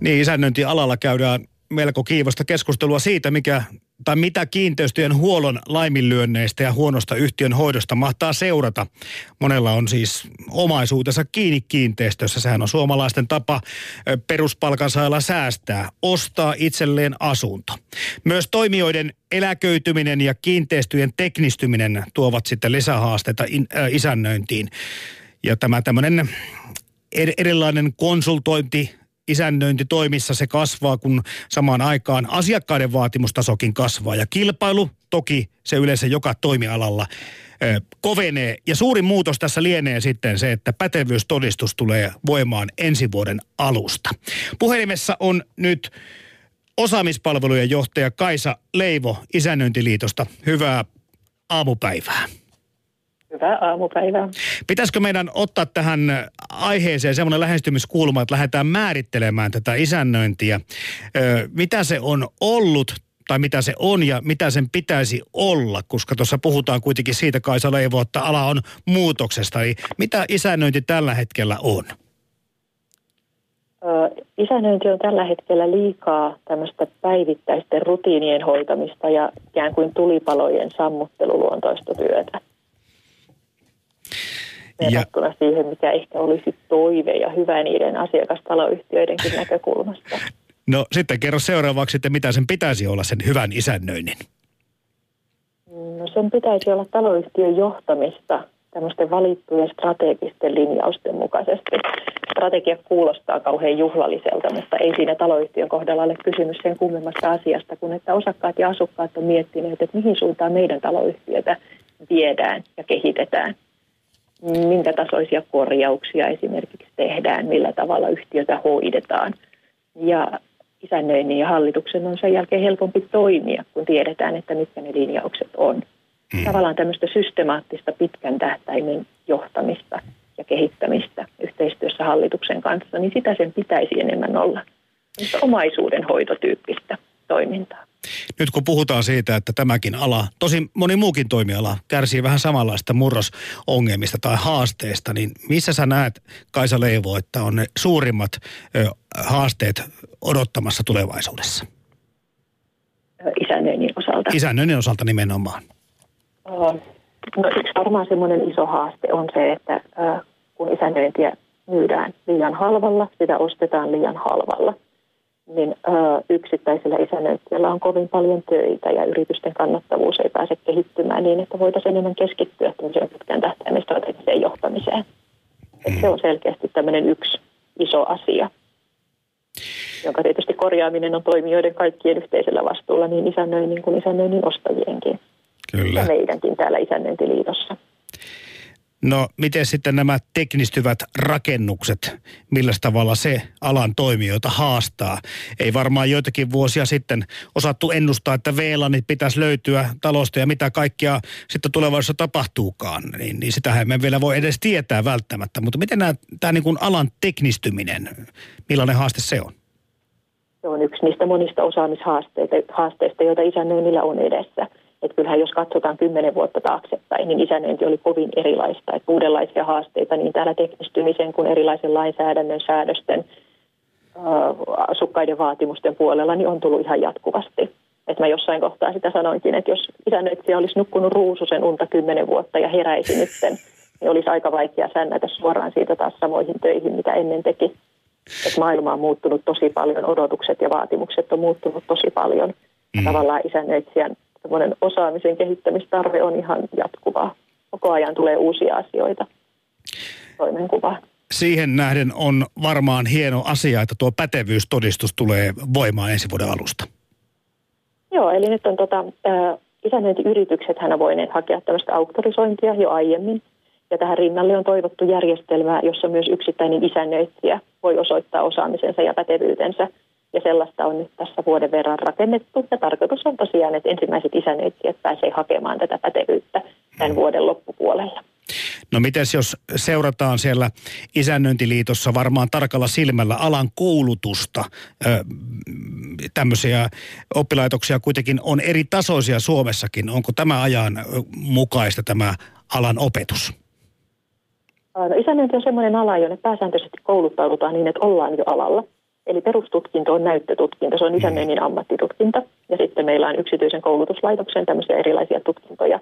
Niin, isännöintialalla käydään melko kiivasta keskustelua siitä, mikä tai mitä kiinteistöjen huollon laiminlyönneistä ja huonosta yhtiön hoidosta mahtaa seurata. Monella on siis omaisuutensa kiinni kiinteistössä. Sehän on suomalaisten tapa peruspalkansaajalla säästää, ostaa itselleen asunto. Myös toimijoiden eläköityminen ja kiinteistöjen teknistyminen tuovat sitten lisähaasteita in, äh, isännöintiin. Ja tämä tämmöinen erilainen konsultointi, isännöinti toimissa se kasvaa, kun samaan aikaan asiakkaiden vaatimustasokin kasvaa. Ja kilpailu toki se yleensä joka toimialalla ö, kovenee. Ja suurin muutos tässä lienee sitten se, että pätevyystodistus tulee voimaan ensi vuoden alusta. Puhelimessa on nyt osaamispalvelujen johtaja Kaisa Leivo Isännöintiliitosta. Hyvää aamupäivää. Hyvää aamupäivää. Pitäisikö meidän ottaa tähän aiheeseen semmoinen lähestymiskulma, että lähdetään määrittelemään tätä isännöintiä. Ö, mitä se on ollut tai mitä se on ja mitä sen pitäisi olla, koska tuossa puhutaan kuitenkin siitä, Kaisa Leivo, että ala on muutoksesta. Eli mitä isännöinti tällä hetkellä on? Ö, isännöinti on tällä hetkellä liikaa tämmöistä päivittäisten rutiinien hoitamista ja ikään kuin tulipalojen sammutteluluontoista työtä verrattuna ja... siihen, mikä ehkä olisi toive ja hyvä niiden asiakastaloyhtiöidenkin näkökulmasta. No sitten kerro seuraavaksi, että mitä sen pitäisi olla sen hyvän isännöinnin? No sen pitäisi olla taloyhtiön johtamista tämmöisten valittujen strategisten linjausten mukaisesti. Strategia kuulostaa kauhean juhlalliselta, mutta ei siinä taloyhtiön kohdalla ole kysymys sen kummemmasta asiasta, kun että osakkaat ja asukkaat on miettineet, että mihin suuntaan meidän taloyhtiötä viedään ja kehitetään – minkä tasoisia korjauksia esimerkiksi tehdään, millä tavalla yhtiötä hoidetaan. Ja isännöinnin ja hallituksen on sen jälkeen helpompi toimia, kun tiedetään, että mitkä ne linjaukset on. Hmm. Tavallaan tämmöistä systemaattista pitkän tähtäimen johtamista ja kehittämistä yhteistyössä hallituksen kanssa, niin sitä sen pitäisi enemmän olla. Omaisuuden hoitotyyppistä toimintaa. Nyt kun puhutaan siitä, että tämäkin ala, tosi moni muukin toimiala, kärsii vähän samanlaista murrosongelmista tai haasteista, niin missä sä näet, Kaisa Leivo, että on ne suurimmat ö, haasteet odottamassa tulevaisuudessa? Isännöinnin osalta. Isännöinnin osalta nimenomaan. No yksi varmaan semmoinen iso haaste on se, että kun isännöintiä myydään liian halvalla, sitä ostetaan liian halvalla – niin ö, yksittäisillä isännöitsijöillä on kovin paljon töitä ja yritysten kannattavuus ei pääse kehittymään niin, että voitaisiin enemmän keskittyä tämmöiseen pitkän tähtäimen strategiseen johtamiseen. Mm. se on selkeästi tämmöinen yksi iso asia, jonka tietysti korjaaminen on toimijoiden kaikkien yhteisellä vastuulla niin isännöinnin kuin isännöinnin ostajienkin. Kyllä. Ja meidänkin täällä isännöintiliitossa. No miten sitten nämä teknistyvät rakennukset, millä tavalla se alan toimijoita haastaa? Ei varmaan joitakin vuosia sitten osattu ennustaa, että VLANit pitäisi löytyä talosta ja mitä kaikkea sitten tulevaisuudessa tapahtuukaan. Niin, niin sitähän me vielä voi edes tietää välttämättä. Mutta miten nämä, tämä niin kuin alan teknistyminen, millainen haaste se on? Se on yksi niistä monista osaamishaasteista, joita isännöinnillä on edessä että kyllähän jos katsotaan kymmenen vuotta taaksepäin, niin isännöinti oli kovin erilaista. Että uudenlaisia haasteita niin täällä teknistymisen kuin erilaisen lainsäädännön säädösten asukkaiden vaatimusten puolella niin on tullut ihan jatkuvasti. Että mä jossain kohtaa sitä sanoinkin, että jos isännöitsijä olisi nukkunut ruususen unta kymmenen vuotta ja heräisi nytten, niin olisi aika vaikea säännätä suoraan siitä taas samoihin töihin, mitä ennen teki. Että maailma on muuttunut tosi paljon, odotukset ja vaatimukset on muuttunut tosi paljon. Mm. Tavallaan isännöitsijän osaamisen kehittämistarve on ihan jatkuvaa. Koko ajan tulee uusia asioita toimenkuvaan. Siihen nähden on varmaan hieno asia, että tuo pätevyystodistus tulee voimaan ensi vuoden alusta. Joo, eli nyt on tota, äh, isännöintiyritykset hän on voineet hakea tämmöistä auktorisointia jo aiemmin. Ja tähän rinnalle on toivottu järjestelmää, jossa myös yksittäinen isännöitsijä voi osoittaa osaamisensa ja pätevyytensä ja sellaista on nyt tässä vuoden verran rakennettu. Ja tarkoitus on tosiaan, että ensimmäiset isännöitsijät pääsee hakemaan tätä pätevyyttä tämän vuoden loppupuolella. No mites jos seurataan siellä isännöintiliitossa varmaan tarkalla silmällä alan koulutusta, ö, tämmöisiä oppilaitoksia kuitenkin on eri tasoisia Suomessakin. Onko tämä ajan mukaista tämä alan opetus? No, isännöinti on sellainen ala, jonne pääsääntöisesti kouluttaudutaan niin, että ollaan jo alalla – Eli perustutkinto on näyttötutkinto, se on isännöinnin ammattitutkinto. Ja sitten meillä on yksityisen koulutuslaitoksen tämmöisiä erilaisia tutkintoja.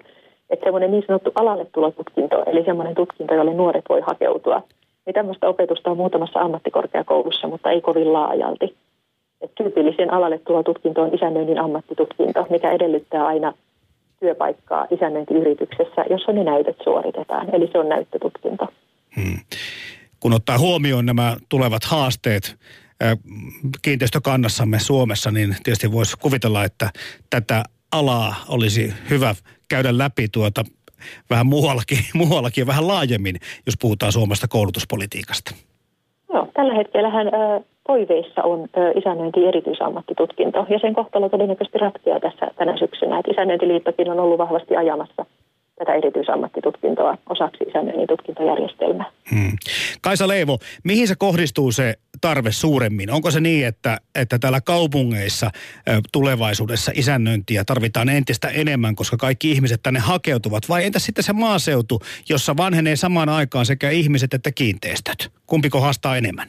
Että semmoinen niin sanottu alalle tulotutkinto, eli semmoinen tutkinto, jolle nuoret voi hakeutua. Niin tämmöistä opetusta on muutamassa ammattikorkeakoulussa, mutta ei kovin laajalti. Et tyypillisen alalle tulotutkinto on isännöinnin ammattitutkinto, mikä edellyttää aina työpaikkaa isännöintiyrityksessä, jossa ne näytöt suoritetaan. Eli se on näyttötutkinto. Hmm. Kun ottaa huomioon nämä tulevat haasteet kiinteistökannassamme Suomessa, niin tietysti voisi kuvitella, että tätä alaa olisi hyvä käydä läpi tuota vähän muuallakin, muuallakin ja vähän laajemmin, jos puhutaan Suomesta koulutuspolitiikasta. Joo, tällä hetkellähän toiveissa on isännöinti erityisammattitutkinto ja sen kohtalo todennäköisesti ratkeaa tässä tänä syksynä. Että isännöintiliittokin on ollut vahvasti ajamassa tätä erityisammattitutkintoa osaksi isännöinnin tutkintojärjestelmää. Hmm. Kaisa Leivo, mihin se kohdistuu se tarve suuremmin? Onko se niin, että, että täällä kaupungeissa tulevaisuudessa isännöintiä tarvitaan entistä enemmän, koska kaikki ihmiset tänne hakeutuvat? Vai entä sitten se maaseutu, jossa vanhenee samaan aikaan sekä ihmiset että kiinteistöt? Kumpiko haastaa enemmän?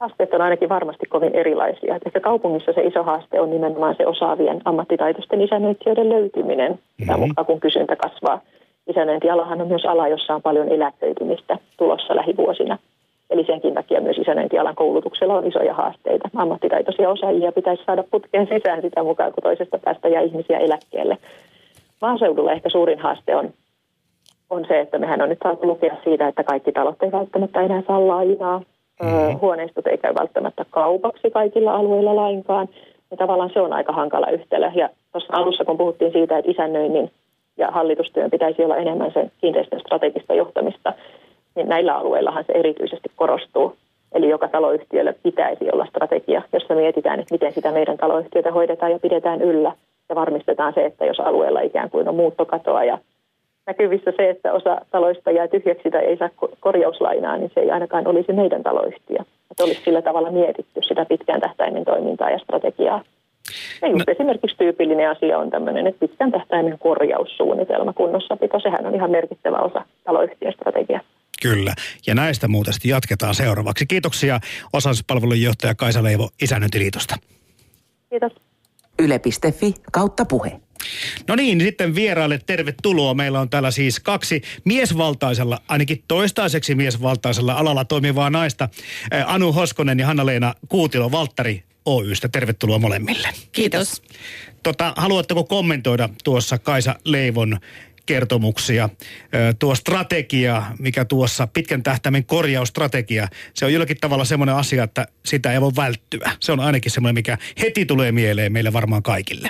Haasteet on ainakin varmasti kovin erilaisia. Ehkä kaupungissa se iso haaste on nimenomaan se osaavien ammattitaitoisten isännöitsijöiden löytyminen, mm-hmm. mukaan kun kysyntä kasvaa. Isännöintialahan on myös ala, jossa on paljon eläköitymistä tulossa lähivuosina. Eli senkin takia myös isännöintialan koulutuksella on isoja haasteita. Ammattitaitoisia osaajia pitäisi saada putkeen sisään sitä mukaan, kun toisesta päästä jää ihmisiä eläkkeelle. Maaseudulla ehkä suurin haaste on, on se, että mehän on nyt saatu lukea siitä, että kaikki talot ei välttämättä enää saa lainaa Mm-hmm. Huoneistot ei käy välttämättä kaupaksi kaikilla alueilla lainkaan. Ja tavallaan se on aika hankala yhtälö. Ja tuossa alussa, kun puhuttiin siitä, että isännöinnin ja hallitustyön pitäisi olla enemmän sen kiinteistön strategista johtamista, niin näillä alueillahan se erityisesti korostuu. Eli joka taloyhtiöllä pitäisi olla strategia, jossa mietitään, että miten sitä meidän taloyhtiötä hoidetaan ja pidetään yllä. Ja varmistetaan se, että jos alueella ikään kuin on muuttokatoa ja näkyvissä se, että osa taloista jää tyhjäksi tai ei saa korjauslainaa, niin se ei ainakaan olisi meidän taloyhtiö. Että olisi sillä tavalla mietitty sitä pitkään tähtäimen toimintaa ja strategiaa. Ja just no. esimerkiksi tyypillinen asia on tämmöinen, että pitkän tähtäimen korjaussuunnitelma, kunnossapito, sehän on ihan merkittävä osa taloyhtiön strategiaa. Kyllä, ja näistä muuten jatketaan seuraavaksi. Kiitoksia osaamispalvelun johtaja Kaisa Leivo Isännöintiliitosta. Kiitos. Yle.fi kautta puhe. No niin, sitten vieraille tervetuloa. Meillä on täällä siis kaksi miesvaltaisella, ainakin toistaiseksi miesvaltaisella alalla toimivaa naista. Anu Hoskonen ja Hanna-Leena Kuutilo Valttari Oystä. Tervetuloa molemmille. Kiitos. Tota, haluatteko kommentoida tuossa Kaisa Leivon kertomuksia. Tuo strategia, mikä tuossa pitkän tähtäimen korjausstrategia, se on jollakin tavalla semmoinen asia, että sitä ei voi välttyä. Se on ainakin semmoinen, mikä heti tulee mieleen meille varmaan kaikille.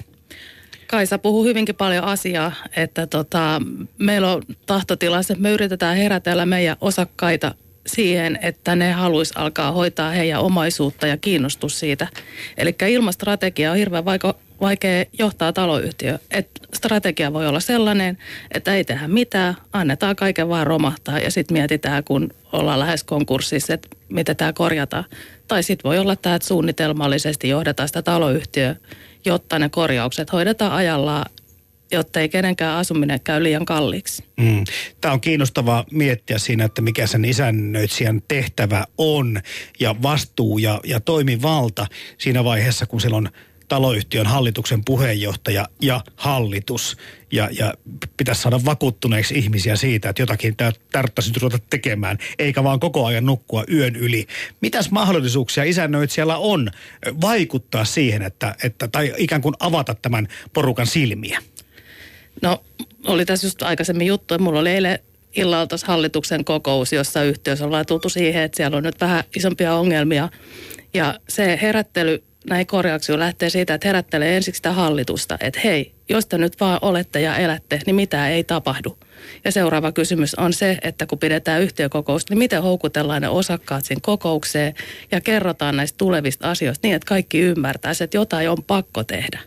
Kaisa puhuu hyvinkin paljon asiaa, että tota, meillä on tahtotila, että me yritetään herätellä meidän osakkaita siihen, että ne haluaisi alkaa hoitaa heidän omaisuutta ja kiinnostus siitä. Eli ilmastrategia on hirveän vaikea, vaikea johtaa taloyhtiö. Et strategia voi olla sellainen, että ei tehdä mitään, annetaan kaiken vaan romahtaa ja sitten mietitään, kun ollaan lähes konkurssissa, että miten tämä korjataan. Tai sitten voi olla tämä, että suunnitelmallisesti johdetaan sitä taloyhtiöä jotta ne korjaukset hoidetaan ajallaan jotta ei kenenkään asuminen käy liian kalliiksi. Mm. Tämä on kiinnostavaa miettiä siinä, että mikä sen isännöitsijän tehtävä on ja vastuu ja, ja toimivalta siinä vaiheessa, kun silloin taloyhtiön hallituksen puheenjohtaja ja hallitus. Ja, ja pitäisi saada vakuuttuneeksi ihmisiä siitä, että jotakin tarvitsisi ruveta tekemään, eikä vaan koko ajan nukkua yön yli. Mitäs mahdollisuuksia isännöitsijällä on vaikuttaa siihen, että, että, tai ikään kuin avata tämän porukan silmiä? No, oli tässä just aikaisemmin juttu, että mulla oli eilen illalla tuossa hallituksen kokous, jossa yhtiössä ollaan tultu siihen, että siellä on nyt vähän isompia ongelmia. Ja se herättely näin korjauksia lähtee siitä, että herättelee ensiksi sitä hallitusta, että hei, jos te nyt vaan olette ja elätte, niin mitä ei tapahdu. Ja seuraava kysymys on se, että kun pidetään yhtiökokousta, niin miten houkutellaan ne osakkaat siinä kokoukseen ja kerrotaan näistä tulevista asioista niin, että kaikki ymmärtää, että jotain on pakko tehdä.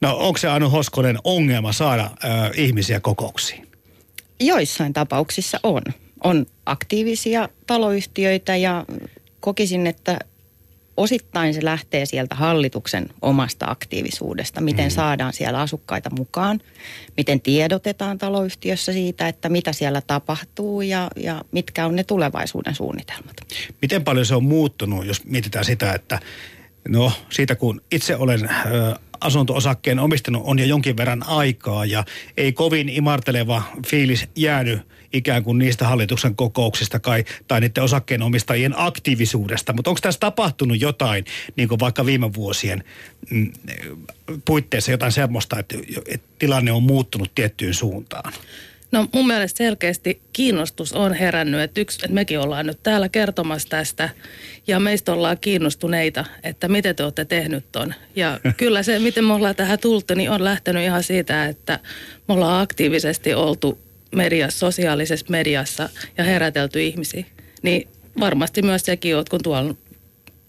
No onko se Anu Hoskonen ongelma saada ö, ihmisiä kokouksiin? Joissain tapauksissa on. On aktiivisia taloyhtiöitä ja kokisin, että osittain se lähtee sieltä hallituksen omasta aktiivisuudesta, miten mm. saadaan siellä asukkaita mukaan, miten tiedotetaan taloyhtiössä siitä, että mitä siellä tapahtuu ja, ja mitkä on ne tulevaisuuden suunnitelmat. Miten paljon se on muuttunut, jos mietitään sitä, että no siitä kun itse olen ö, asunto-osakkeen omistanut on jo jonkin verran aikaa ja ei kovin imarteleva fiilis jäänyt ikään kuin niistä hallituksen kokouksista kai, tai niiden osakkeenomistajien aktiivisuudesta. Mutta onko tässä tapahtunut jotain, niin kuin vaikka viime vuosien mm, puitteissa jotain semmoista, että, että tilanne on muuttunut tiettyyn suuntaan? No mun mielestä selkeästi kiinnostus on herännyt, että, yksi, että mekin ollaan nyt täällä kertomassa tästä ja meistä ollaan kiinnostuneita, että miten te olette tehnyt ton. Ja kyllä se, miten me ollaan tähän tultu, niin on lähtenyt ihan siitä, että me ollaan aktiivisesti oltu mediassa, sosiaalisessa mediassa ja herätelty ihmisiä. Niin varmasti myös sekin, että kun tuolla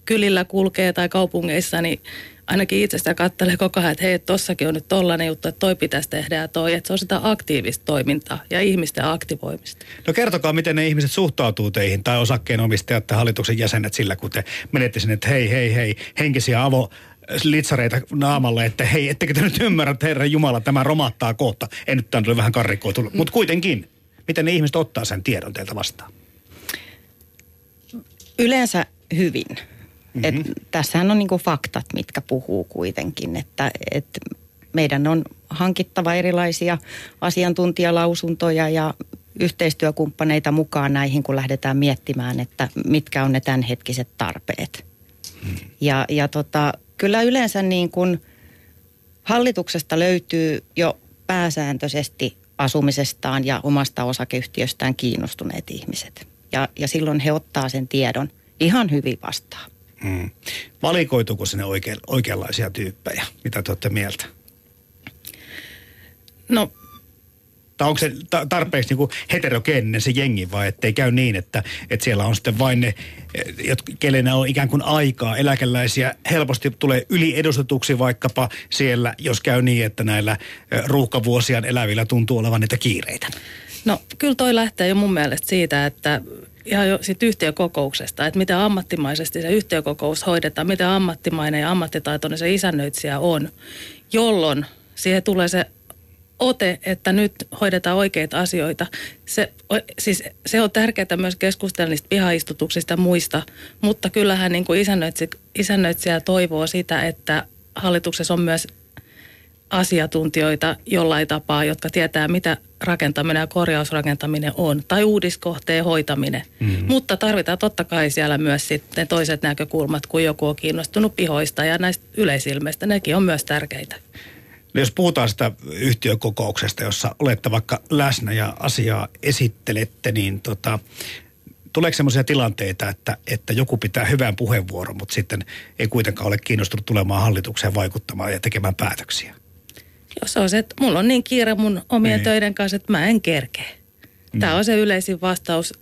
kylillä kulkee tai kaupungeissa, niin ainakin itsestä kattelee koko ajan, että hei, tossakin on nyt tollainen juttu, että toi pitäisi tehdä ja toi, että se on sitä aktiivista toimintaa ja ihmisten aktivoimista. No kertokaa, miten ne ihmiset suhtautuu teihin tai osakkeenomistajat tai hallituksen jäsenet sillä, kun te menette sinne, että hei, hei, hei, henkisiä avo, litsareita naamalle, että hei, ettekö te nyt ymmärrä, että Herran Jumala, tämä romahtaa kohta. En nyt tämä vähän karrikoitu, mm. mutta kuitenkin. Miten ne ihmiset ottaa sen tiedon teiltä vastaan? Yleensä hyvin. Mm-hmm. Et tässähän on niinku faktat, mitkä puhuu kuitenkin, että et meidän on hankittava erilaisia asiantuntijalausuntoja ja yhteistyökumppaneita mukaan näihin, kun lähdetään miettimään, että mitkä on ne tämänhetkiset tarpeet. Mm. Ja, ja tota, kyllä yleensä niin kuin hallituksesta löytyy jo pääsääntöisesti asumisestaan ja omasta osakeyhtiöstään kiinnostuneet ihmiset. Ja, ja silloin he ottaa sen tiedon ihan hyvin vastaan. Mm. Valikoituuko sinne oike- oikeanlaisia tyyppejä? Mitä te olette mieltä? No tai onko se tarpeeksi niin heterogeeninen se jengi vai ettei käy niin, että, että siellä on sitten vain ne, kelle on ikään kuin aikaa. Eläkeläisiä helposti tulee yliedustetuksi vaikkapa siellä, jos käy niin, että näillä ruuhkavuosiaan elävillä tuntuu olevan niitä kiireitä. No kyllä toi lähtee jo mun mielestä siitä, että ihan jo siitä yhtiökokouksesta, että miten ammattimaisesti se yhtiökokous hoidetaan, miten ammattimainen ja ammattitaitoinen se isännöitsijä on, jolloin siihen tulee se ote, että nyt hoidetaan oikeita asioita. Se, siis, se on tärkeää myös keskustella niistä pihaistutuksista ja muista, mutta kyllähän niin kuin isännöitsijä, isännöitsijä toivoo sitä, että hallituksessa on myös asiantuntijoita jollain tapaa, jotka tietää, mitä rakentaminen ja korjausrakentaminen on, tai uudiskohteen hoitaminen. Mm-hmm. Mutta tarvitaan totta kai siellä myös sitten toiset näkökulmat, kun joku on kiinnostunut pihoista ja näistä yleisilmeistä. Nekin on myös tärkeitä. No jos puhutaan sitä yhtiökokouksesta, jossa olette vaikka läsnä ja asiaa esittelette, niin tota, tuleeko sellaisia tilanteita, että, että joku pitää hyvän puheenvuoron, mutta sitten ei kuitenkaan ole kiinnostunut tulemaan hallitukseen vaikuttamaan ja tekemään päätöksiä? Jos on se, että mulla on niin kiire mun omien niin. töiden kanssa, että mä en kerkeä. Tämä mm. on se yleisin vastaus.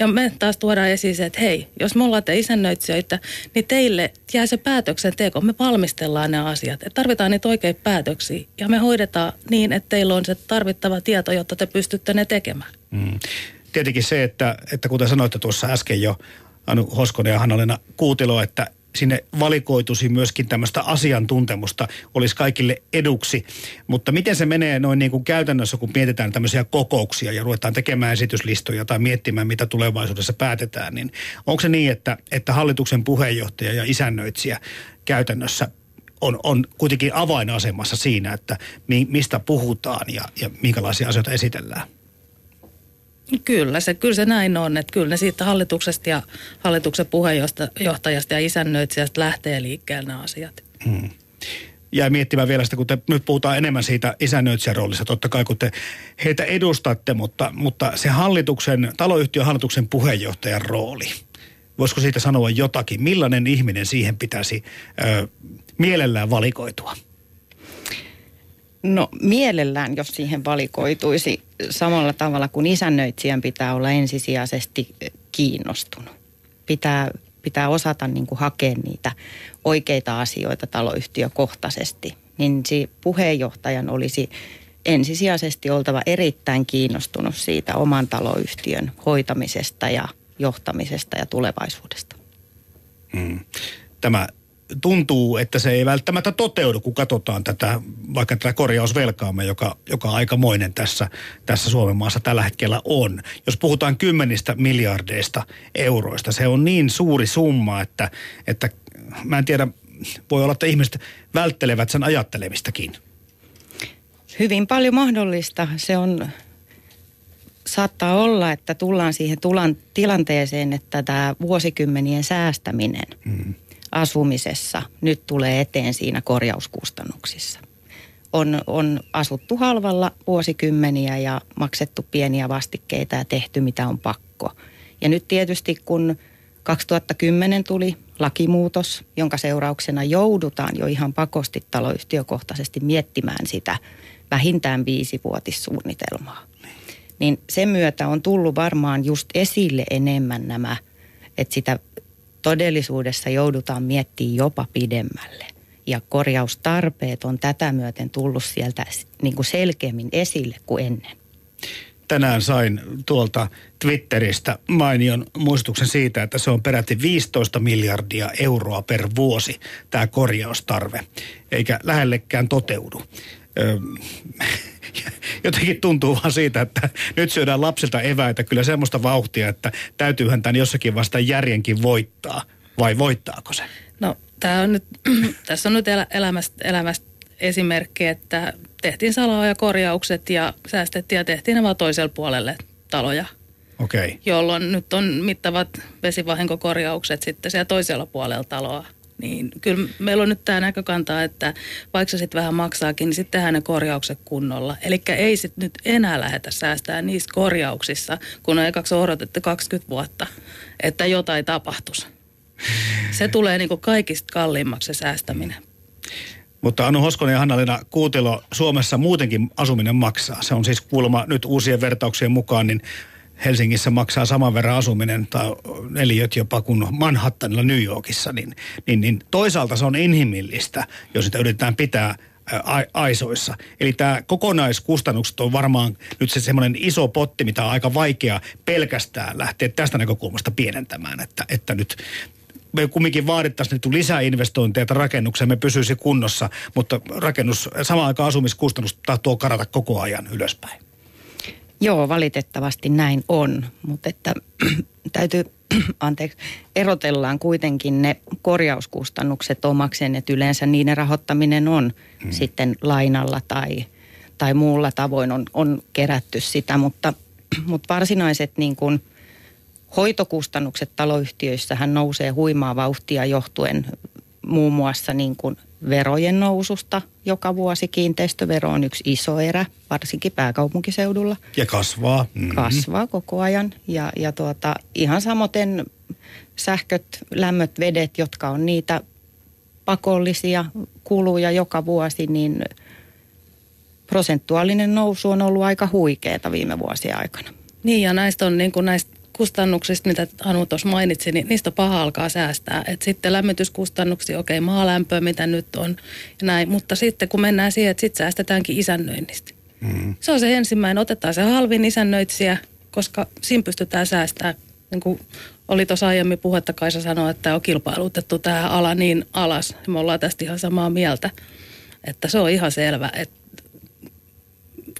Ja me taas tuodaan esiin se, että hei, jos me ollaan te isännöitsijöitä, niin teille jää se päätöksenteko. Me valmistellaan ne asiat. Et tarvitaan niitä oikeita päätöksiä ja me hoidetaan niin, että teillä on se tarvittava tieto, jotta te pystytte ne tekemään. Mm. Tietenkin se, että, että kuten sanoitte tuossa äsken jo, Anu Hoskonen ja Hanna-Leena Kuutilo, että sinne valikoituisi myöskin tämmöistä asiantuntemusta, olisi kaikille eduksi. Mutta miten se menee noin niin kuin käytännössä, kun mietitään tämmöisiä kokouksia ja ruvetaan tekemään esityslistoja tai miettimään, mitä tulevaisuudessa päätetään, niin onko se niin, että, että hallituksen puheenjohtaja ja isännöitsijä käytännössä on, on kuitenkin avainasemassa siinä, että mi, mistä puhutaan ja, ja minkälaisia asioita esitellään? Kyllä se, kyllä se näin on, että kyllä ne siitä hallituksesta ja hallituksen puheenjohtajasta ja isännöitsijästä lähtee liikkeelle nämä asiat. Hmm. Ja miettimään vielä sitä, kun te nyt puhutaan enemmän siitä isännöitsijän roolista, totta kai kun te heitä edustatte, mutta, mutta se hallituksen, taloyhtiön hallituksen puheenjohtajan rooli, voisiko siitä sanoa jotakin? Millainen ihminen siihen pitäisi ö, mielellään valikoitua? No mielellään, jos siihen valikoituisi samalla tavalla kuin isännöitsijän pitää olla ensisijaisesti kiinnostunut. Pitää, pitää osata niin kuin hakea niitä oikeita asioita taloyhtiökohtaisesti. Niin se puheenjohtajan olisi ensisijaisesti oltava erittäin kiinnostunut siitä oman taloyhtiön hoitamisesta ja johtamisesta ja tulevaisuudesta. Hmm tämä tuntuu, että se ei välttämättä toteudu, kun katsotaan tätä, vaikka tätä korjausvelkaamme, joka, joka aikamoinen tässä, tässä Suomen maassa tällä hetkellä on. Jos puhutaan kymmenistä miljardeista euroista, se on niin suuri summa, että, että mä en tiedä, voi olla, että ihmiset välttelevät sen ajattelemistakin. Hyvin paljon mahdollista. Se on, saattaa olla, että tullaan siihen tulan, tilanteeseen, että tämä vuosikymmenien säästäminen mm. Asumisessa nyt tulee eteen siinä korjauskustannuksissa. On, on asuttu halvalla vuosikymmeniä ja maksettu pieniä vastikkeita ja tehty mitä on pakko. Ja nyt tietysti kun 2010 tuli lakimuutos, jonka seurauksena joudutaan jo ihan pakosti taloyhtiökohtaisesti miettimään sitä vähintään viisivuotissuunnitelmaa. Niin sen myötä on tullut varmaan just esille enemmän nämä, että sitä todellisuudessa joudutaan miettimään jopa pidemmälle. Ja korjaustarpeet on tätä myöten tullut sieltä niin kuin selkeämmin esille kuin ennen tänään sain tuolta Twitteristä mainion muistutuksen siitä, että se on peräti 15 miljardia euroa per vuosi tämä korjaustarve, eikä lähellekään toteudu. Öö, jotenkin tuntuu vaan siitä, että nyt syödään lapsilta eväitä kyllä semmoista vauhtia, että täytyyhän tämän jossakin vasta järjenkin voittaa. Vai voittaako se? No, tämä on nyt, tässä on nyt elämästä, elämästä esimerkki, että tehtiin salaoja korjaukset ja säästettiin ja tehtiin ne vaan toiselle puolelle taloja. Okay. Jolloin nyt on mittavat vesivahinkokorjaukset sitten siellä toisella puolella taloa. Niin kyllä meillä on nyt tämä näkökanta, että vaikka se sitten vähän maksaakin, niin sitten tehdään ne korjaukset kunnolla. Eli ei sitten nyt enää lähdetä säästää niissä korjauksissa, kun on ekaksi odotettu 20 vuotta, että jotain tapahtuisi. Se tulee niin kaikista kalliimmaksi se säästäminen. Mutta Anu Hoskonen ja Hanna-Leena Kuutilo, Suomessa muutenkin asuminen maksaa. Se on siis kuulemma nyt uusien vertauksien mukaan, niin Helsingissä maksaa saman verran asuminen tai neliöt jopa kuin Manhattanilla New Yorkissa, niin, niin, niin toisaalta se on inhimillistä, jos sitä yritetään pitää aisoissa. Eli tämä kokonaiskustannukset on varmaan nyt se semmoinen iso potti, mitä on aika vaikea pelkästään lähteä tästä näkökulmasta pienentämään, että, että nyt me kumminkin vaadittaisiin nyt lisää investointeja, että rakennuksemme pysyisi kunnossa, mutta rakennus, samaan aikaan asumiskustannus tahtoo karata koko ajan ylöspäin. Joo, valitettavasti näin on, mutta että täytyy, anteeksi, erotellaan kuitenkin ne korjauskustannukset omakseen, että yleensä niiden rahoittaminen on hmm. sitten lainalla tai, tai muulla tavoin on, on kerätty sitä, mutta, mutta varsinaiset niin kuin – Hoitokustannukset taloyhtiöissähän nousee huimaa vauhtia johtuen muun muassa niin kuin verojen noususta joka vuosi. Kiinteistövero on yksi iso erä, varsinkin pääkaupunkiseudulla. Ja kasvaa. Mm-hmm. Kasvaa koko ajan. Ja, ja tuota, ihan samoin sähköt, lämmöt, vedet, jotka on niitä pakollisia kuluja joka vuosi, niin prosentuaalinen nousu on ollut aika huikeeta viime vuosien aikana. Niin ja näistä on niin kuin näistä kustannuksista, mitä Anu tuossa mainitsi, niin niistä on paha alkaa säästää. Et sitten lämmityskustannuksia, okei, okay, maalämpöä, mitä nyt on ja näin. Mutta sitten kun mennään siihen, että sitten säästetäänkin isännöinnistä. Mm. Se on se ensimmäinen. Otetaan se halvin isännöitsijä, koska siinä pystytään säästämään. Niin kuin oli tuossa aiemmin puhetta, Kaisa sanoi, että on kilpailutettu tämä ala niin alas. Me ollaan tästä ihan samaa mieltä. Että se on ihan selvä, että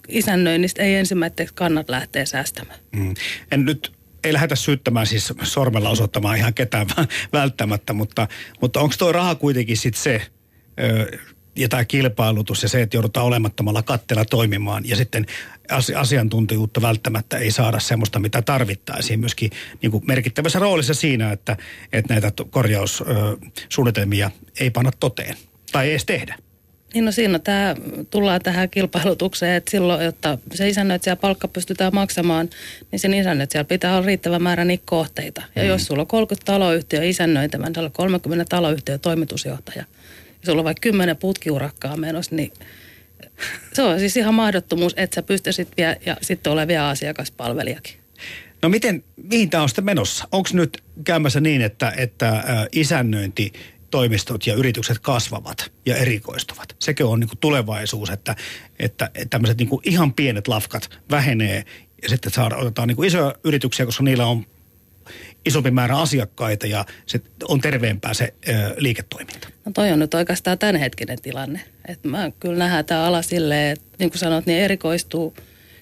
isännöinnistä ei ensimmäiseksi kannat lähteä säästämään. Mm. En nyt ei lähdetä syyttämään siis sormella osoittamaan ihan ketään välttämättä, mutta, mutta onko tuo raha kuitenkin sitten se, ö, ja tämä kilpailutus ja se, että joudutaan olemattomalla katteella toimimaan ja sitten asiantuntijuutta välttämättä ei saada semmoista, mitä tarvittaisiin myöskin niin kuin merkittävässä roolissa siinä, että, että näitä korjaussuunnitelmia ei panna toteen tai ei edes tehdä. Niin no siinä tämä, tullaan tähän kilpailutukseen, että silloin, jotta se isännöitsijä palkka pystytään maksamaan, niin sen isännöitsijällä pitää olla riittävä määrä niitä kohteita. Ja mm. jos sulla on 30 taloyhtiö isännöitävän, niin on 30 taloyhtiö toimitusjohtaja, ja sulla on vaikka 10 putkiurakkaa menossa, niin se on siis ihan mahdottomuus, että sä pystyisit vielä, ja sitten olevia asiakaspalvelijakin. No miten, mihin tämä on sitten menossa? Onko nyt käymässä niin, että, että isännöinti toimistot ja yritykset kasvavat ja erikoistuvat. Sekö on niin kuin tulevaisuus, että, että, tämmöiset niin kuin ihan pienet lafkat vähenee ja sitten saada, otetaan niin kuin isoja yrityksiä, koska niillä on isompi määrä asiakkaita ja se on terveempää se ö, liiketoiminta? No toi on nyt oikeastaan tämänhetkinen tilanne. Et mä kyllä nähdään tämä ala silleen, että niin kuin sanot, niin erikoistuu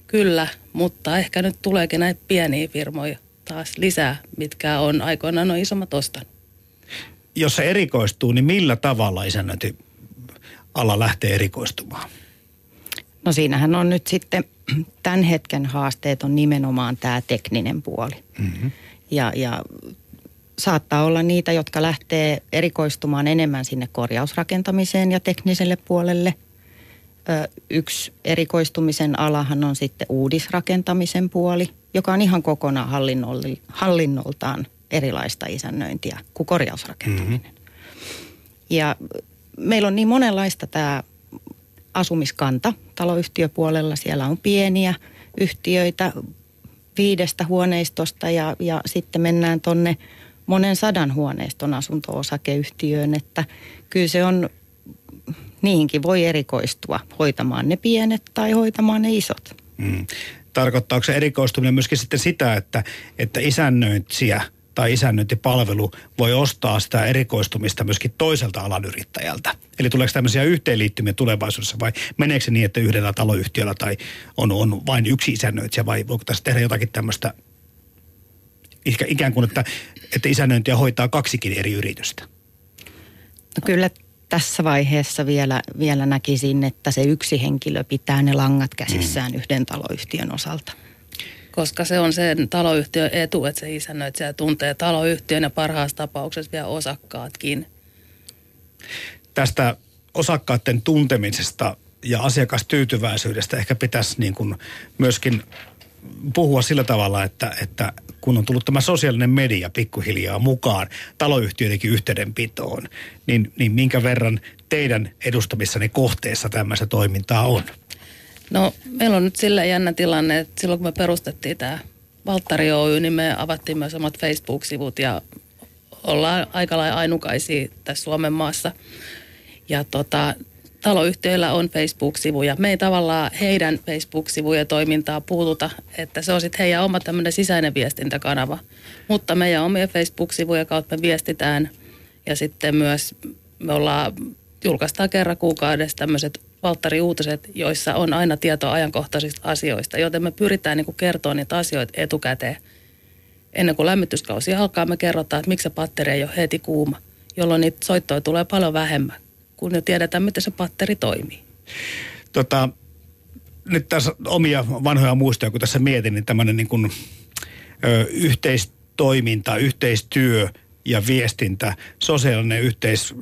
kyllä, mutta ehkä nyt tuleekin näitä pieniä firmoja taas lisää, mitkä on aikoinaan noin isommat ostanut. Jos se erikoistuu, niin millä tavalla isännöinti ala lähtee erikoistumaan? No siinähän on nyt sitten tämän hetken haasteet on nimenomaan tämä tekninen puoli. Mm-hmm. Ja, ja saattaa olla niitä, jotka lähtee erikoistumaan enemmän sinne korjausrakentamiseen ja tekniselle puolelle. Ö, yksi erikoistumisen alahan on sitten uudisrakentamisen puoli, joka on ihan kokonaan hallinnoltaan erilaista isännöintiä kuin korjausrakentaminen. Mm-hmm. Ja meillä on niin monenlaista tämä asumiskanta taloyhtiöpuolella. Siellä on pieniä yhtiöitä viidestä huoneistosta ja, ja sitten mennään tonne monen sadan huoneiston asunto-osakeyhtiöön, että kyllä se on, niihinkin voi erikoistua hoitamaan ne pienet tai hoitamaan ne isot. Mm. Tarkoittaako se erikoistuminen myöskin sitten sitä, että, että isännöitsijä – tai isännöintipalvelu voi ostaa sitä erikoistumista myöskin toiselta alan yrittäjältä. Eli tuleeko tämmöisiä yhteenliittymiä tulevaisuudessa vai meneekö se niin, että yhdellä taloyhtiöllä tai on, on vain yksi isännöitsijä vai voiko tässä tehdä jotakin tämmöistä ikään kuin, että, että isännöintiä hoitaa kaksikin eri yritystä? No kyllä tässä vaiheessa vielä, vielä näkisin, että se yksi henkilö pitää ne langat käsissään mm. yhden taloyhtiön osalta koska se on sen taloyhtiön etu, että se isännöitsijä tuntee taloyhtiön ja parhaassa tapauksessa vielä osakkaatkin. Tästä osakkaiden tuntemisesta ja asiakastyytyväisyydestä ehkä pitäisi niin kuin myöskin puhua sillä tavalla, että, että kun on tullut tämä sosiaalinen media pikkuhiljaa mukaan taloyhtiöidenkin yhteydenpitoon, niin, niin minkä verran teidän edustamissanne kohteessa tämmöistä toimintaa on? No meillä on nyt sillä jännä tilanne, että silloin kun me perustettiin tämä Valttari Oy, niin me avattiin myös omat Facebook-sivut ja ollaan aika lailla ainukaisia tässä Suomen maassa. Ja tota, taloyhtiöillä on Facebook-sivuja. Me ei tavallaan heidän Facebook-sivujen toimintaa puututa, että se on sitten heidän oma tämmöinen sisäinen viestintäkanava. Mutta meidän omia Facebook-sivuja kautta me viestitään ja sitten myös me ollaan, julkaistaan kerran kuukaudessa tämmöiset Valttari Uutiset, joissa on aina tietoa ajankohtaisista asioista, joten me pyritään niin kertoa niitä asioita etukäteen. Ennen kuin lämmityskausi alkaa, me kerrotaan, että miksi se patteri ei ole heti kuuma, jolloin niitä soittoja tulee paljon vähemmän, kun jo tiedetään, miten se patteri toimii. Tota, nyt tässä omia vanhoja muistoja, kun tässä mietin, niin tämmöinen niin kuin, ö, yhteistoiminta, yhteistyö ja viestintä, sosiaalinen yhteis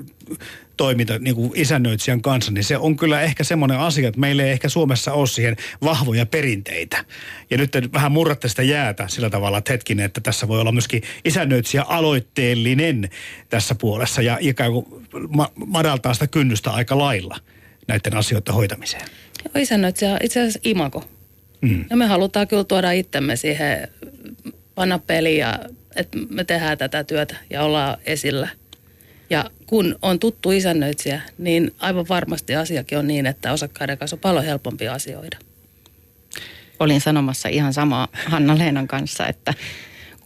toiminta niin kuin isännöitsijän kanssa, niin se on kyllä ehkä semmoinen asia, että meillä ei ehkä Suomessa ole siihen vahvoja perinteitä. Ja nyt vähän murratte sitä jäätä sillä tavalla, että hetkinen, että tässä voi olla myöskin isännöitsijä aloitteellinen tässä puolessa ja ikään kuin ma- madaltaa sitä kynnystä aika lailla näiden asioiden hoitamiseen. Joo, isännöitsijä itse asiassa imako. Mm. Ja me halutaan kyllä tuoda itsemme siihen panna peliä, että me tehdään tätä työtä ja ollaan esillä – ja kun on tuttu isännöitsijä, niin aivan varmasti asiakin on niin, että osakkaiden kanssa on paljon helpompi asioida. Olin sanomassa ihan samaa Hanna-Leenan kanssa, että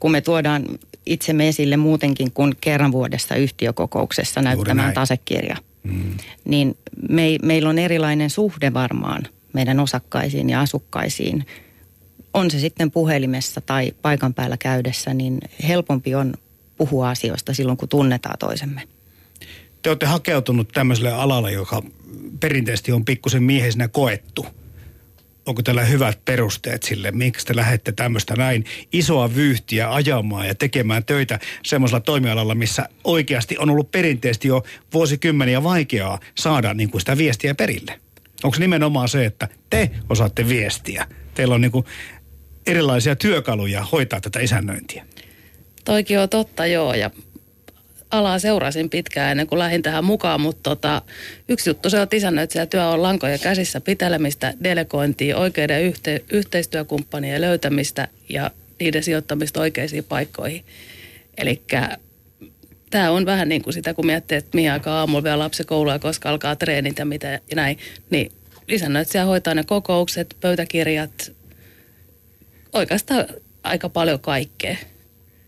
kun me tuodaan itsemme esille muutenkin kuin kerran vuodessa yhtiökokouksessa näyttämään tasekirja, mm. niin me, meillä on erilainen suhde varmaan meidän osakkaisiin ja asukkaisiin. On se sitten puhelimessa tai paikan päällä käydessä, niin helpompi on puhua asioista silloin, kun tunnetaan toisemme te olette hakeutunut tämmöiselle alalle, joka perinteisesti on pikkusen miehisenä koettu. Onko teillä hyvät perusteet sille, miksi te lähdette tämmöistä näin isoa vyyhtiä ajamaan ja tekemään töitä semmoisella toimialalla, missä oikeasti on ollut perinteisesti jo vuosikymmeniä vaikeaa saada niin kuin sitä viestiä perille? Onko nimenomaan se, että te osaatte viestiä? Teillä on niin kuin erilaisia työkaluja hoitaa tätä isännöintiä. Toikin on totta, joo. Ja alaa seurasin pitkään ennen kuin lähdin tähän mukaan, mutta tota, yksi juttu se on, että työ on lankoja käsissä pitelemistä, delegointia, oikeiden yhte, yhteistyökumppanien löytämistä ja niiden sijoittamista oikeisiin paikkoihin. Eli tämä on vähän niin kuin sitä, kun miettii, että mihin aikaa aamulla vielä lapsi koulua, koska alkaa treenit ja mitä ja näin, niin isännöitsijä hoitaa ne kokoukset, pöytäkirjat, oikeastaan aika paljon kaikkea.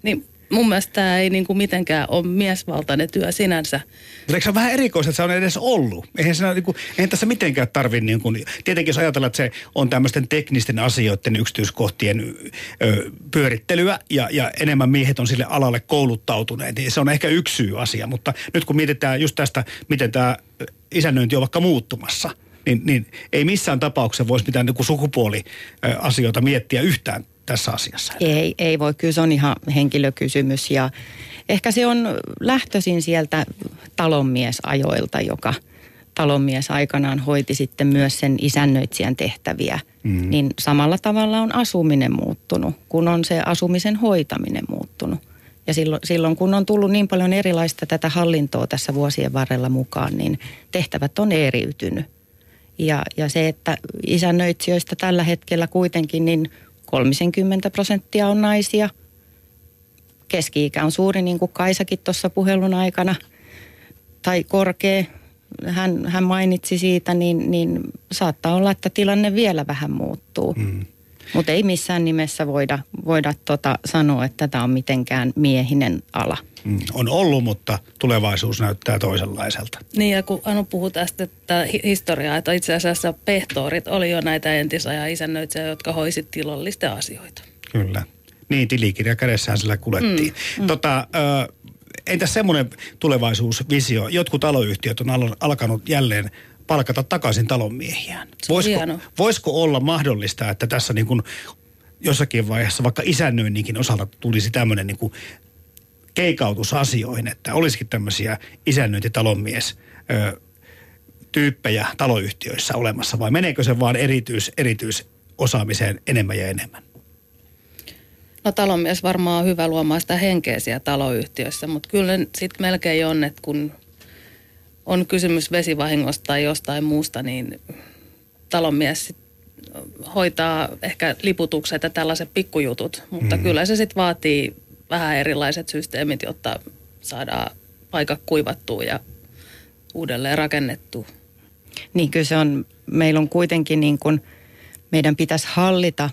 Niin mun mielestä tämä ei niinku mitenkään ole miesvaltainen työ sinänsä. Mutta eikö se ole vähän erikoista, että se on edes ollut? Eihän, se, niin kuin, eihän tässä mitenkään tarvitse, niin kuin, tietenkin jos ajatellaan, että se on tämmöisten teknisten asioiden yksityiskohtien ö, pyörittelyä ja, ja enemmän miehet on sille alalle kouluttautuneet, niin se on ehkä yksi syy asia. Mutta nyt kun mietitään just tästä, miten tämä isännöinti on vaikka muuttumassa, niin, niin ei missään tapauksessa voisi mitään niin sukupuoliasioita miettiä yhtään tässä asiassa. Ei, ei voi. Kyllä se on ihan henkilökysymys ja ehkä se on lähtöisin sieltä talonmiesajoilta, joka talonmies aikanaan hoiti sitten myös sen isännöitsijän tehtäviä. Mm. Niin samalla tavalla on asuminen muuttunut, kun on se asumisen hoitaminen muuttunut. Ja silloin, silloin kun on tullut niin paljon erilaista tätä hallintoa tässä vuosien varrella mukaan, niin tehtävät on eriytynyt. Ja, ja se, että isännöitsijöistä tällä hetkellä kuitenkin niin 30 prosenttia on naisia. Keski-ikä on suuri, niin kuin Kaisakin tuossa puhelun aikana, tai korkea. Hän, hän mainitsi siitä, niin, niin saattaa olla, että tilanne vielä vähän muuttuu. Mm. Mutta ei missään nimessä voida, voida tota sanoa, että tämä on mitenkään miehinen ala. Mm, on ollut, mutta tulevaisuus näyttää toisenlaiselta. Niin ja kun Anu puhui tästä että historiaa, että itse asiassa pehtoorit oli jo näitä entisajan isännöitsejä, jotka hoisivat tilallisten asioita. Kyllä. Niin, tilikirja kädessään sillä kulettiin. Mm, mm. Tota, ö, entäs semmoinen tulevaisuusvisio? Jotkut taloyhtiöt on alkanut jälleen palkata takaisin talonmiehiään. Voisiko, voisiko olla mahdollista, että tässä niin kuin jossakin vaiheessa vaikka isännöinninkin osalta tulisi tämmöinen niin kuin keikautus asioihin, että olisikin tämmöisiä isännöintitalonmies ö, tyyppejä taloyhtiöissä olemassa vai meneekö se vaan erityis, erityisosaamiseen enemmän ja enemmän? No talonmies varmaan on hyvä luomaan sitä henkeä siellä taloyhtiöissä, mutta kyllä sitten melkein on, että kun on kysymys vesivahingosta tai jostain muusta, niin talonmies sit hoitaa ehkä liputukset ja tällaiset pikkujutut, mutta mm. kyllä se sitten vaatii vähän erilaiset systeemit, jotta saadaan paikka kuivattua ja uudelleen rakennettua. Niin kyllä se on, meillä on kuitenkin niin kuin, meidän pitäisi hallita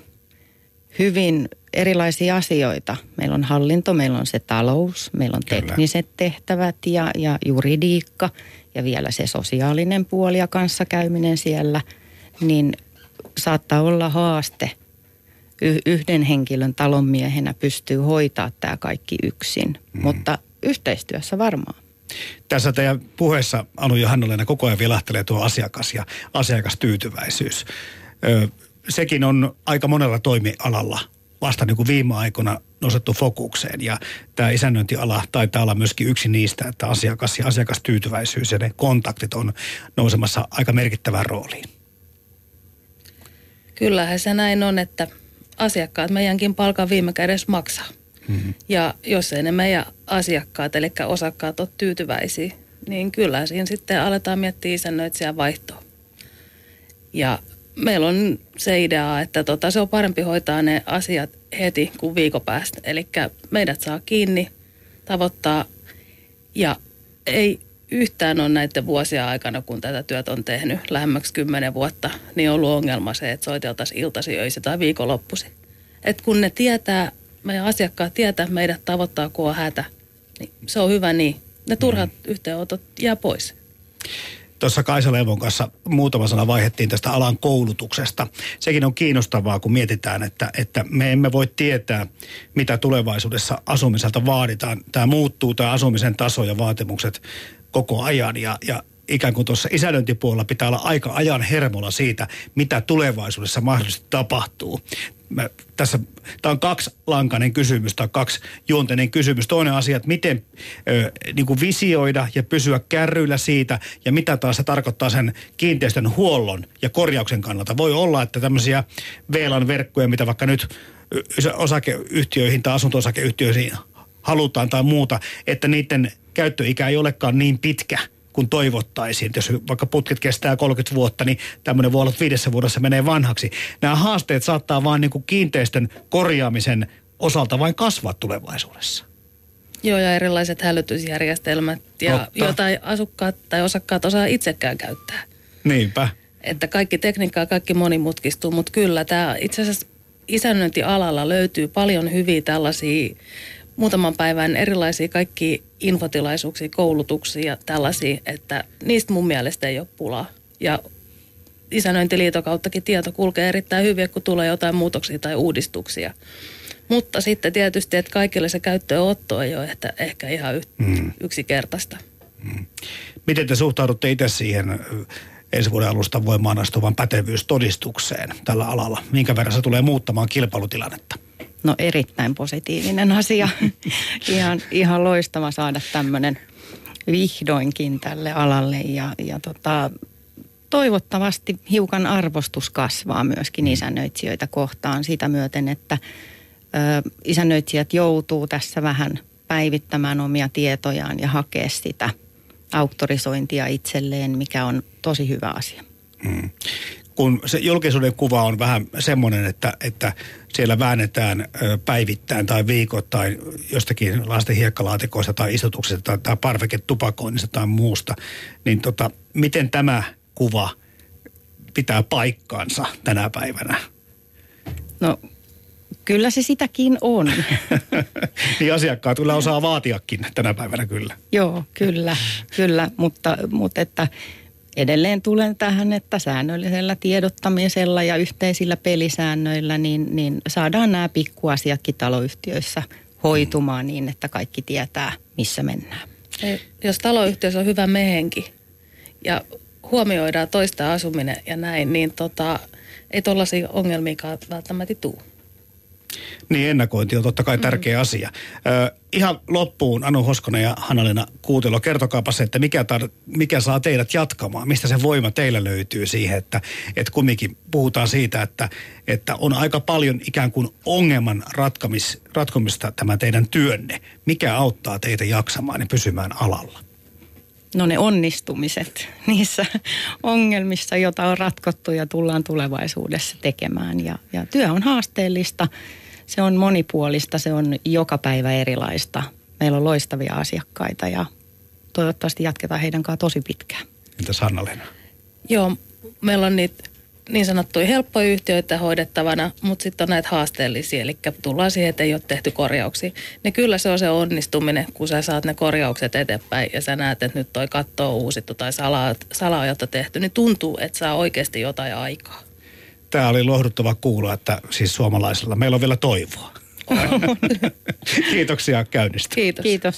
hyvin erilaisia asioita. Meillä on hallinto, meillä on se talous, meillä on Kyllä. tekniset tehtävät ja, ja juridiikka ja vielä se sosiaalinen puoli ja kanssakäyminen siellä. Niin saattaa olla haaste – yhden henkilön talonmiehenä pystyy hoitaa tämä kaikki yksin, mm. mutta yhteistyössä varmaan. Tässä teidän puheessa Anu Johanna koko ajan vilahtelee tuo asiakas ja asiakastyytyväisyys. Ö, sekin on aika monella toimialalla vasta niin kuin viime aikoina nostettu fokukseen. Ja tämä isännöintiala taitaa olla myöskin yksi niistä, että asiakas ja asiakastyytyväisyys ja ne kontaktit on nousemassa aika merkittävään rooliin. Kyllähän se näin on, että asiakkaat meidänkin palkan viime kädessä maksaa. Mm-hmm. Ja jos ei ne meidän asiakkaat, eli osakkaat ole tyytyväisiä, niin kyllä siinä sitten aletaan miettiä isännöitsijän vaihtoa. Ja meillä on se idea, että tota, se on parempi hoitaa ne asiat heti kuin viikon päästä. Eli meidät saa kiinni, tavoittaa ja ei yhtään ole näiden vuosien aikana, kun tätä työtä on tehnyt lähemmäksi kymmenen vuotta, niin on ollut ongelma se, että soiteltaisiin iltasi, öisi tai viikonloppusi. Et kun ne tietää, meidän asiakkaat tietää, että meidät tavoittaa, kun on hätä, niin se on hyvä niin. Ne turhat mm. yhteenotot jää pois. Tuossa Kaisa Levon kanssa muutama sana vaihettiin tästä alan koulutuksesta. Sekin on kiinnostavaa, kun mietitään, että, että me emme voi tietää, mitä tulevaisuudessa asumiselta vaaditaan. Tämä muuttuu, tämä asumisen taso ja vaatimukset koko ajan ja, ja ikään kuin tuossa isännöintipuolella pitää olla aika ajan hermolla siitä, mitä tulevaisuudessa mahdollisesti tapahtuu. Mä, tässä, tämä on kaksi lankainen kysymys tai kaksi juonteinen kysymys. Toinen asia, että miten ö, niin kuin visioida ja pysyä kärryillä siitä ja mitä taas se tarkoittaa sen kiinteistön huollon ja korjauksen kannalta. Voi olla, että tämmöisiä VLAN-verkkoja, mitä vaikka nyt osakeyhtiöihin tai asunto-osakeyhtiöihin halutaan tai muuta, että niiden käyttöikä ei olekaan niin pitkä kuin toivottaisiin. Jos vaikka putket kestää 30 vuotta, niin tämmöinen voi olla, että viidessä vuodessa menee vanhaksi. Nämä haasteet saattaa vaan niin kuin kiinteistön korjaamisen osalta vain kasvaa tulevaisuudessa. Joo, ja erilaiset hälytysjärjestelmät, ja joita asukkaat tai osakkaat osaa itsekään käyttää. Niinpä. Että kaikki tekniikka kaikki monimutkistuu, mutta kyllä tämä itse asiassa isännöintialalla löytyy paljon hyviä tällaisia muutaman päivän erilaisia kaikki infotilaisuuksia, koulutuksia ja tällaisia, että niistä mun mielestä ei ole pulaa. Ja isännöintiliiton kauttakin tieto kulkee erittäin hyvin, kun tulee jotain muutoksia tai uudistuksia. Mutta sitten tietysti, että kaikille se käyttöönotto ei ole ehkä, ehkä ihan y- mm. yksinkertaista. Mm. Miten te suhtaudutte itse siihen ensi vuoden alusta voimaan astuvan pätevyystodistukseen tällä alalla? Minkä verran se tulee muuttamaan kilpailutilannetta? No erittäin positiivinen asia. ihan, ihan loistava saada tämmöinen vihdoinkin tälle alalle ja, ja tota, toivottavasti hiukan arvostus kasvaa myöskin mm. isännöitsijöitä kohtaan sitä myöten, että ö, isännöitsijät joutuu tässä vähän päivittämään omia tietojaan ja hakea sitä auktorisointia itselleen, mikä on tosi hyvä asia. Hmm. Kun se julkisuuden kuva on vähän semmoinen, että, että siellä väännetään päivittäin tai viikoittain jostakin lasten hiekkalaatikoista tai istutuksesta tai, tai parveketupakoinnista tai muusta, niin tota, miten tämä kuva pitää paikkaansa tänä päivänä? No Kyllä se sitäkin on. niin asiakkaat kyllä osaa vaatiakin tänä päivänä kyllä. Joo, kyllä, kyllä, mutta, mutta että edelleen tulen tähän, että säännöllisellä tiedottamisella ja yhteisillä pelisäännöillä niin, niin saadaan nämä pikkuasiatkin taloyhtiöissä hoitumaan niin, että kaikki tietää, missä mennään. Jos taloyhtiössä on hyvä mehenki ja huomioidaan toista asuminen ja näin, niin tota, ei tuollaisia ongelmia välttämättä tule. Niin, ennakointi on totta kai tärkeä mm. asia. Ö, ihan loppuun, Anu Hoskonen ja Hanalina Kuutelo, kertokaapa se, että mikä, tar- mikä saa teidät jatkamaan? Mistä se voima teillä löytyy siihen, että, että kumminkin puhutaan siitä, että, että on aika paljon ikään kuin ongelman ratkamis, ratkomista tämä teidän työnne. Mikä auttaa teitä jaksamaan ja pysymään alalla? No ne onnistumiset niissä ongelmissa, joita on ratkottu ja tullaan tulevaisuudessa tekemään. Ja, ja työ on haasteellista se on monipuolista, se on joka päivä erilaista. Meillä on loistavia asiakkaita ja toivottavasti jatketaan heidän kanssaan tosi pitkään. Entäs hanna? Joo, meillä on niitä niin sanottuja helppoja yhtiöitä hoidettavana, mutta sitten on näitä haasteellisia, eli tullaan siihen, että ei ole tehty korjauksia. Niin kyllä se on se onnistuminen, kun sä saat ne korjaukset eteenpäin ja sä näet, että nyt toi katto on uusittu tai salaajota tehty, niin tuntuu, että saa oikeasti jotain aikaa. Tämä oli lohduttava kuulla, että siis suomalaisilla meillä on vielä toivoa. Kiitoksia käynnistä. Kiitos. Kiitos.